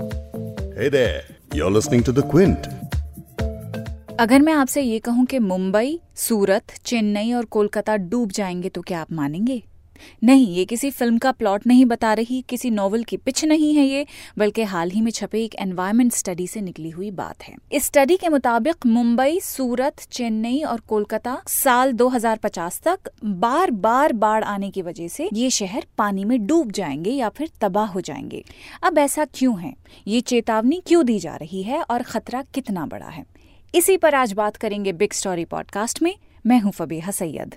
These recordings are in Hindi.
Hey. अगर मैं आपसे ये कहूँ कि मुंबई, सूरत, चेन्नई और कोलकाता डूब जाएँगे तो क्या आप मानेंगे नहीं, ये किसी फ़िल्म का प्लॉट नहीं बता रही, किसी नॉवल की पिच नहीं है ये, बल्कि हाल ही में छपे एक एनवायरमेंट स्टडी से निकली हुई बात है। इस स्टडी के मुताबिक मुंबई, सूरत, चेन्नई और कोलकाता साल 2050 तक बार बार बाढ़ आने की वजह से ये शहर पानी में डूब जाएँगे या फिर तबाह हो जाएँगे। अब ऐसा क्यों है? ये चेतावनी क्यों दी जा रही है और खतरा कितना बड़ा है? इसी पर आज बात करेंगे बिग स्टोरी पॉडकास्ट में। मैं हूँ फबीहा सैयद।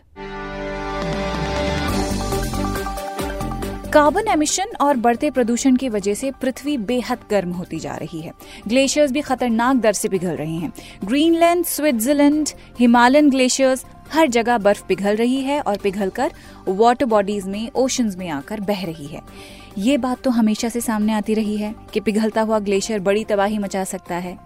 कार्बन एमिशन और बढ़ते प्रदूषण की वजह से पृथ्वी बेहद गर्म होती जा रही है। ग्लेशियर्स भी खतरनाक दर से पिघल रहे हैं। ग्रीनलैंड, स्विट्जरलैंड, हिमालयन ग्लेशियर्स हर जगह बर्फ़ पिघल रही है और पिघलकर वाटर बॉडीज में ओशंस में आकर बह रही है। ये बात तो हमेशा से सामने आती रही है कि पिघलता हुआ ग्लेशियर बड़ी तबाही मचा सकता है।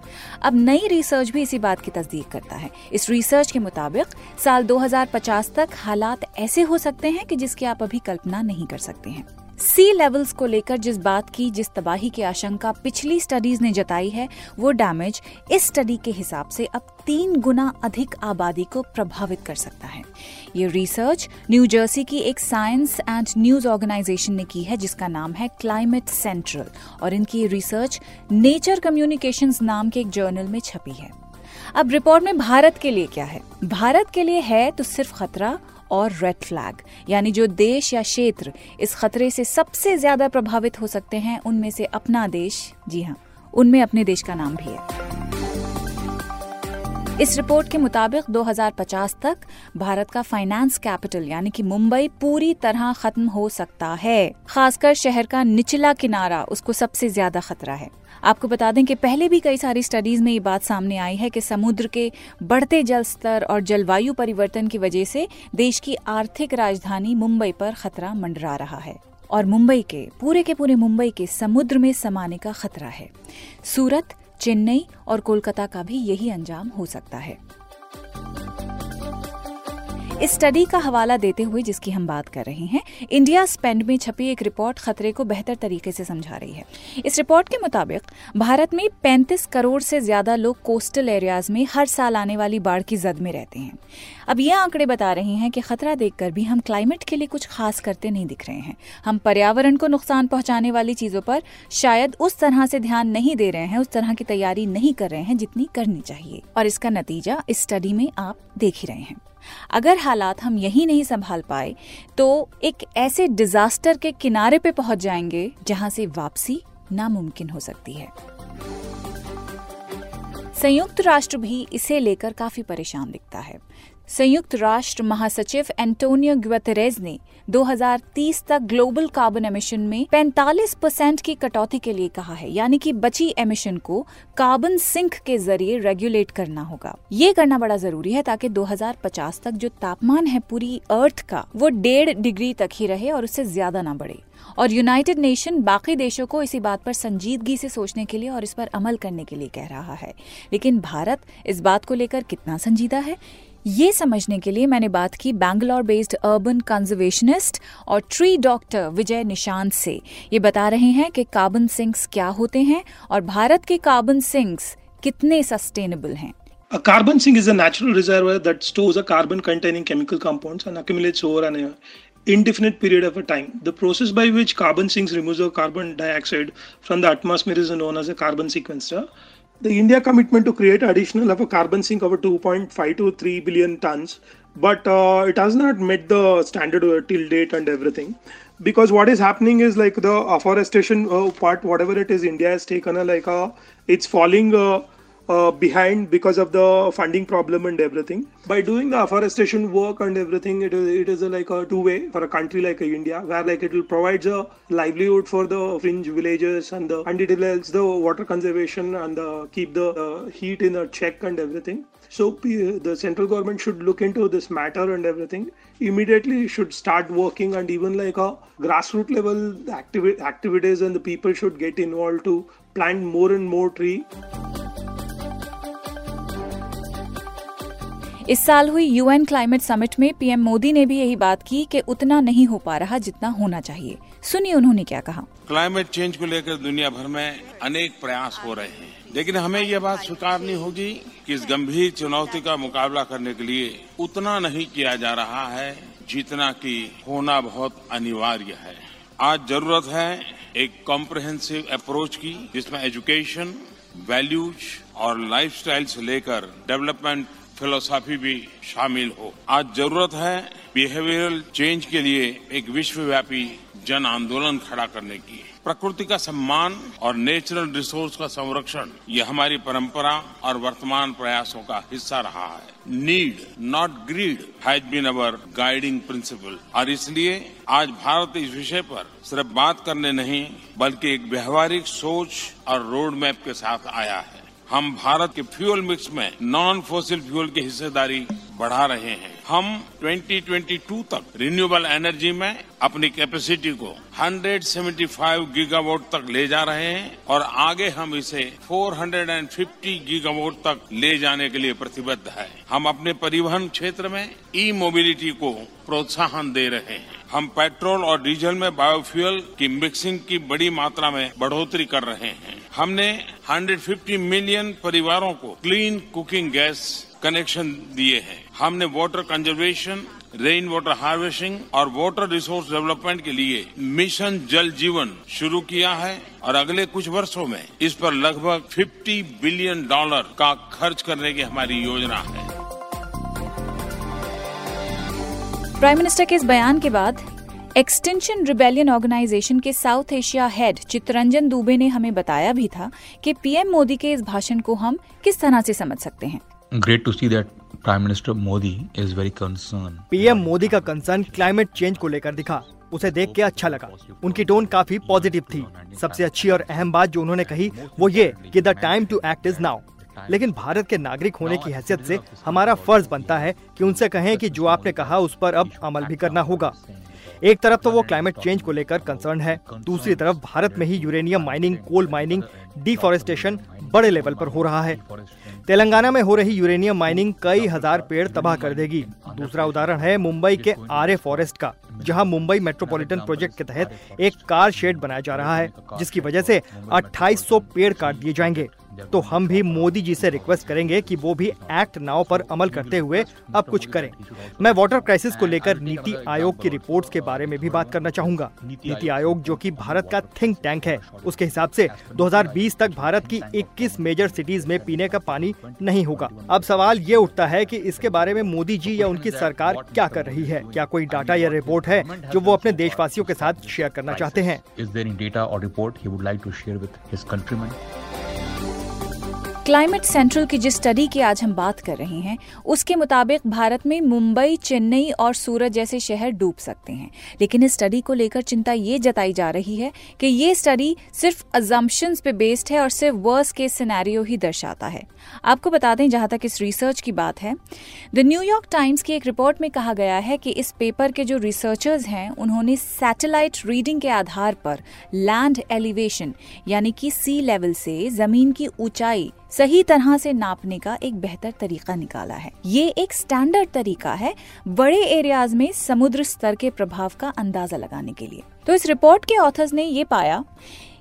अब नई रिसर्च भी इसी बात की तस्दीक करता है। इस रिसर्च के मुताबिक, साल 2050 तक हालात ऐसे हो सकते हैं कि जिसकी आप अभी कल्पना नहीं कर सकते हैं। सी लेवल्स को लेकर जिस बात की, जिस तबाही की आशंका पिछली स्टडीज़ ने जताई है, वो डैमेज इस स्टडी के हिसाब से अब तीन गुना अधिक आबादी को प्रभावित कर सकता है। ये रिसर्च न्यू जर्सी की एक साइंस एंड न्यूज़ ऑर्गेनाइजेशन ने की है, जिसका नाम है क्लाइमेट सेंट्रल और इनकी रिसर्च नेचर कम्युनिकेशंस नाम के एक जर्नल में छपी है। अब रिपोर्ट में भारत के लिए क्या है? भारत के लिए है तो सिर्फ़ खतरा और रेड फ्लैग यानी जो देश या क्षेत्र इस खतरे से सबसे ज़्यादा प्रभावित हो सकते हैं, उनमें से अपना देश, जी हाँ उनमें अपने देश का नाम भी है। इस रिपोर्ट के मुताबिक 2050 तक भारत का फाइनेंस कैपिटल यानी कि मुंबई, पूरी तरह खत्म हो सकता है। खासकर शहर का निचला किनारा, उसको सबसे ज़्यादा खतरा है। आपको बता दें कि पहले भी कई सारी स्टडीज़ में ये बात सामने आई है कि समुद्र के बढ़ते जल स्तर और जलवायु परिवर्तन की वजह से देश की आर्थिक राजधानी मुंबई पर खतरा मंडरा रहा है। और मुंबई के, पूरे के पूरे मुंबई के समुद्र में समाने का खतरा है। सूरत, चेन्नई और कोलकाता का भी यही अंजाम हो सकता है। इस स्टडी का हवाला देते हुए जिसकी हम बात कर रहे हैं इंडिया स्पेंड में छपी एक रिपोर्ट खतरे को बेहतर तरीके से समझा रही है। इस रिपोर्ट के मुताबिक, भारत में 35 करोड़ से ज़्यादा लोग कोस्टल एरियाज़ में हर साल आने वाली बाढ़ की जद में रहते हैं। अब ये आंकड़े बता रहे हैं कि खतरा देखकर भी हम क्लाइमेट के लिए कुछ खास करते नहीं दिख रहे हैं। हम पर्यावरण को नुकसान पहुँचाने वाली चीज़ों पर शायद उस तरह से ध्यान नहीं दे रहे हैं, उस तरह की तैयारी नहीं कर रहे हैं जितनी करनी चाहिए। और इसका नतीजा इस स्टडी में आप देख ही रहे हैं। अगर हालात हम यही नहीं संभाल पाए तो एक ऐसे डिजास्टर के किनारे पे पहुँच जाएँगे जहाँ से वापसी नामुमकिन हो सकती है। संयुक्त राष्ट्र भी इसे लेकर काफ़ी परेशान दिखता है। संयुक्त राष्ट्र महासचिव एंटोनियो ग्वेतरेज ने 2030 तक ग्लोबल कार्बन एमिशन में 45 परसेंट की कटौती के लिए कहा है, यानी कि बची एमिशन को कार्बन सिंक के ज़रिए रेगुलेट करना होगा। ये करना बड़ा ज़रूरी है ताकि 2050 तक जो तापमान है पूरी अर्थ का, वो डेढ़ डिग्री तक ही रहे और उससे ज़्यादा ना बढ़े। और यूनाइटेड नेशन बाकी देशों को इसी बात पर संजीदगी से सोचने के लिए और इस पर अमल करने के लिए कह रहा है। लेकिन भारत इस बात को लेकर कितना संजीदा है? ये समझने के लिए मैंने बात की बैंगलोर बेस्ड अर्बन कंजर्वेशनिस्ट और ट्री डॉक्टर विजय निशांत से ये बता रहे हैं कि कार्बन सिंक्स क्या होते हैं और भारत के कार्बन सिंक्स कितने सस्टेनेबल हैं A carbon sink is a natural reservoir that stores a carbon containing chemical compounds and accumulates over an indefinite period of a time. The process by which carbon sinks removes the carbon dioxide from the atmosphere is known as a carbon sequester. The India commitment to create additional of a carbon sink over 2.5 to 3 billion tons, but uh, it has not met the standard uh, till date and everything. Because what is happening is like the afforestation uh, part, whatever it is, India has taken a like a, it's falling uh, behind because of the funding problem and everything. By doing the afforestation work and everything, it is it is a, like a two way for a country like India, where like it will provide a livelihood for the fringe villages and the and it helps the water conservation and the, keep the heat in a check and everything. So the central government should look into this matter and everything. Immediately should start working and even like a grassroots level activi- activities and the people should get involved to plant more and more tree. इस साल हुई यूएन क्लाइमेट समिट में पीएम मोदी ने भी यही बात की कि उतना नहीं हो पा रहा जितना होना चाहिए। सुनिए उन्होंने क्या कहा। क्लाइमेट चेंज को लेकर दुनिया भर में अनेक प्रयास हो रहे हैं। लेकिन हमें यह बात स्वीकारनी होगी कि इस गंभीर चुनौती का मुकाबला करने के लिए उतना नहीं किया जा रहा है जितना कि होना बहुत अनिवार्य है। आज ज़रूरत है एक कॉम्प्रहेंसिव अप्रोच की, जिसमें एजुकेशन वैल्यूज़ और लाइफस्टाइल से लेकर डेवलपमेंट फिलोसॉफी भी शामिल हो। आज ज़रूरत है बिहेवियरल चेंज के लिए एक विश्वव्यापी जन आंदोलन खड़ा करने की। प्रकृति का सम्मान और नेचुरल रिसोर्स का संरक्षण ये हमारी परंपरा और वर्तमान प्रयासों का हिस्सा रहा है। Need not greed has been our guiding principle और इसलिए आज भारत इस विषय पर सिर्फ़ बात करने नहीं, बल्कि एक व्यवहारिक सोच और रोड मैप के साथ आया है। हम भारत के फ्यूल मिक्स में नॉन फोसिल फ्यूल की हिस्सेदारी बढ़ा रहे हैं। हम 2022 तक रिन्यूएबल एनर्जी में अपनी कैपेसिटी को 175 गीगावाट तक ले जा रहे हैं और आगे हम इसे 450 गीगावाट तक ले जाने के लिए प्रतिबद्ध है। हम अपने परिवहन क्षेत्र में ई मोबिलिटी को प्रोत्साहन दे रहे हैं। हम पेट्रोल और डीजल में बायोफ्यूल की मिक्सिंग की बड़ी मात्रा में बढ़ोतरी कर रहे हैं। हमने 150 मिलियन परिवारों को क्लीन कुकिंग गैस कनेक्शन दिए हैं। हमने water conservation, rain water harvesting और वाटर रिसोर्स डेवलपमेंट के लिए मिशन जल जीवन शुरू किया है और अगले कुछ वर्षों में इस पर लगभग 50 बिलियन डॉलर का खर्च करने की हमारी योजना है। प्राइम मिनिस्टर के इस बयान के बाद एक्सटेंशन रिबेलियन ऑर्गेनाइजेशन के South Asia head Chitranjan Dubey ने हमें बताया भी था कि पीएम मोदी के इस भाषण को हम किस तरह से समझ सकते हैं। Great to see that Prime Minister Modi is very concerned. PM Modi का कंसर्न क्लाइमेट चेंज को लेकर दिखा। उसे देख के अच्छा लगा। उनकी टोन काफ़ी पॉजिटिव थी। सबसे अच्छी और अहम बात जो उन्होंने कही वो ये कि the time to act is now लेकिन भारत के नागरिक होने की हैसियत से हमारा फ़र्ज़ बनता है कि उनसे कहें कि जो आपने कहा उस पर अब अमल भी करना होगा। एक तरफ़ तो वो क्लाइमेट चेंज को लेकर कंसर्न है, दूसरी तरफ़ भारत में ही uranium mining coal mining deforestation बड़े लेवल पर हो रहा है। तेलंगाना में हो रही यूरेनियम माइनिंग कई हज़ार पेड़ तबाह कर देगी। दूसरा उदाहरण है मुंबई के आरे फॉरेस्ट का, जहाँ मुंबई मेट्रोपॉलिटन प्रोजेक्ट के तहत एक कार शेड बनाया जा रहा है, जिसकी वजह से 2800 पेड़ काट दिए जाएँगे। तो हम भी मोदी जी से रिक्वेस्ट करेंगे कि वो भी एक्ट नाव पर अमल करते हुए अब कुछ करें। मैं वाटर क्राइसिस को लेकर नीति आयोग की रिपोर्ट्स के बारे में भी बात करना चाहूँगा। नीति आयोग। जो कि भारत का थिंक टैंक है उसके हिसाब से 2020 तक भारत की 21 मेजर सिटीज़ में पीने का पानी नहीं होगा। अब सवाल ये उठता है कि इसके बारे में मोदी जी या उनकी सरकार क्या कर रही है? क्या कोई डाटा या रिपोर्ट है जो वो अपने देशवासियों के साथ शेयर करना चाहते हैं? क्लाइमेट सेंट्रल की जिस स्टडी की आज हम बात कर रहे हैं, उसके मुताबिक भारत में मुंबई, चेन्नई और सूरत जैसे शहर डूब सकते हैं। लेकिन इस स्टडी को लेकर चिंता ये जताई जा रही है कि ये स्टडी सिर्फ़ अजम्पशंस पे बेस्ड है और सिर्फ़ वर्स के सिनेरियो ही दर्शाता है। आपको बता दें, जहाँ तक इस रिसर्च की बात है द न्यूयॉर्क टाइम्स की एक रिपोर्ट में कहा गया है कि इस पेपर के जो रिसर्चर्स हैं, उन्होंने सैटेलाइट रीडिंग के आधार पर लैंड एलिवेशन यानी कि सी लेवल से ज़मीन की ऊंचाई सही तरह से नापने का एक बेहतर तरीका निकाला है। ये एक स्टैंडर्ड तरीका है बड़े एरियाज़ में समुद्र स्तर के प्रभाव का अंदाज़ा लगाने के लिए। तो इस रिपोर्ट के ऑथर्स ने ये पाया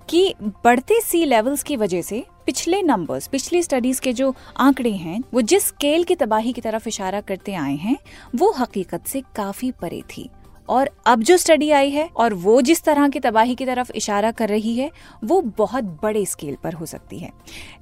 कि बढ़ते सी लेवल्स की वजह से पिछले नंबर्स पिछली स्टडीज़ के जो आंकड़े हैं, वो जिस स्केल की तबाही की तरफ़ इशारा करते आए हैं, वो हकीकत से काफ़ी परे थी। और अब जो स्टडी आई है और वो जिस तरह की तबाही की तरफ़ इशारा कर रही है, वो बहुत बड़े स्केल पर हो सकती है।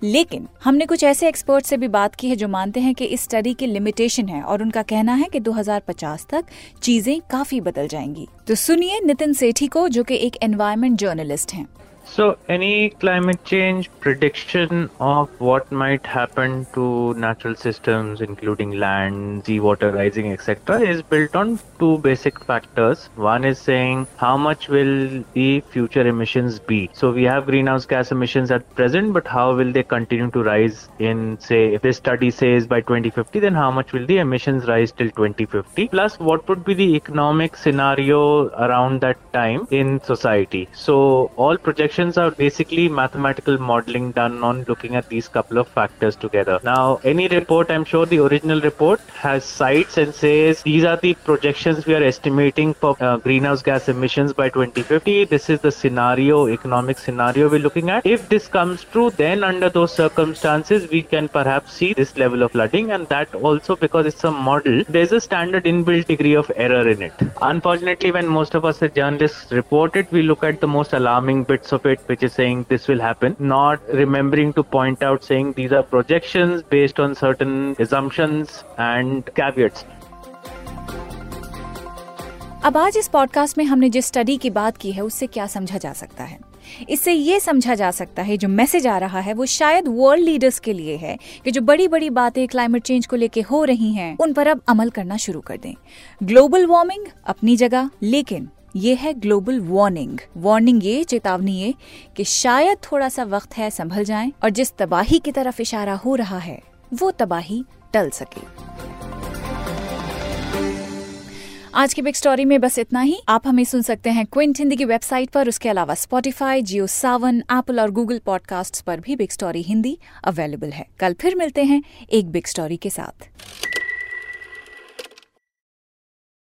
लेकिन हमने कुछ ऐसे एक्सपर्ट से भी बात की है जो मानते हैं कि इस स्टडी की लिमिटेशन है और उनका कहना है कि 2050 तक चीज़ें काफ़ी बदल जाएँगी। तो सुनिए नितिन सेठी को, जो कि एक एनवायरमेंट जर्नलिस्ट हैं। So, any climate change prediction of what might happen to natural systems, including land, seawater rising, etc., is built on two basic factors. One is saying how much will the future emissions be. So, we have greenhouse gas emissions at present, but how will they continue to rise in, say, if this study says by 2050, then how much will the emissions rise till 2050? Plus, what would be the economic scenario around that time in society? So, all projections projections are basically mathematical modeling done on looking at these couple of factors together. Now, any report, I'm sure the original report has sites and says these are the projections we are estimating for uh, greenhouse gas emissions by 2050. This is the scenario, economic scenario we're looking at. If this comes true, then under those circumstances, we can perhaps see this level of flooding, and that also because it's a model, there's a standard inbuilt degree of error in it. Unfortunately, when most of us as journalists report it, we look at the most alarming bits of it, which is saying this will happen, not remembering to point out saying these are projections based on certain assumptions and caveats. अब आज इस पॉडकास्ट में हमने जिस स्टडी की बात की है उससे क्या समझा जा सकता है? इससे ये समझा जा सकता है जो मैसेज आ रहा है वो शायद वर्ल्ड लीडर्स के लिए है कि जो बड़ी बड़ी बातें क्लाइमेट चेंज को लेके हो रही हैं उन पर अब अमल करना शुरू कर दें। ग्लोबल वार्मिंग अपनी जगह लेकिन ये है ग्लोबल वार्निंग वार्निंग ये, चेतावनी ये, कि शायद थोड़ा सा वक्त है, संभल जाएँ और जिस तबाही की तरफ़ इशारा हो रहा है, वो तबाही टल सके। आज की बिग स्टोरी में बस इतना ही। आप हमें सुन सकते हैं क्विंट हिंदी की वेबसाइट पर, उसके अलावा स्पॉटिफाई जियो सावन एप्पल और गूगल पॉडकास्ट पर भी बिग स्टोरी हिंदी अवेलेबल है। कल फिर मिलते हैं एक बिग स्टोरी के साथ।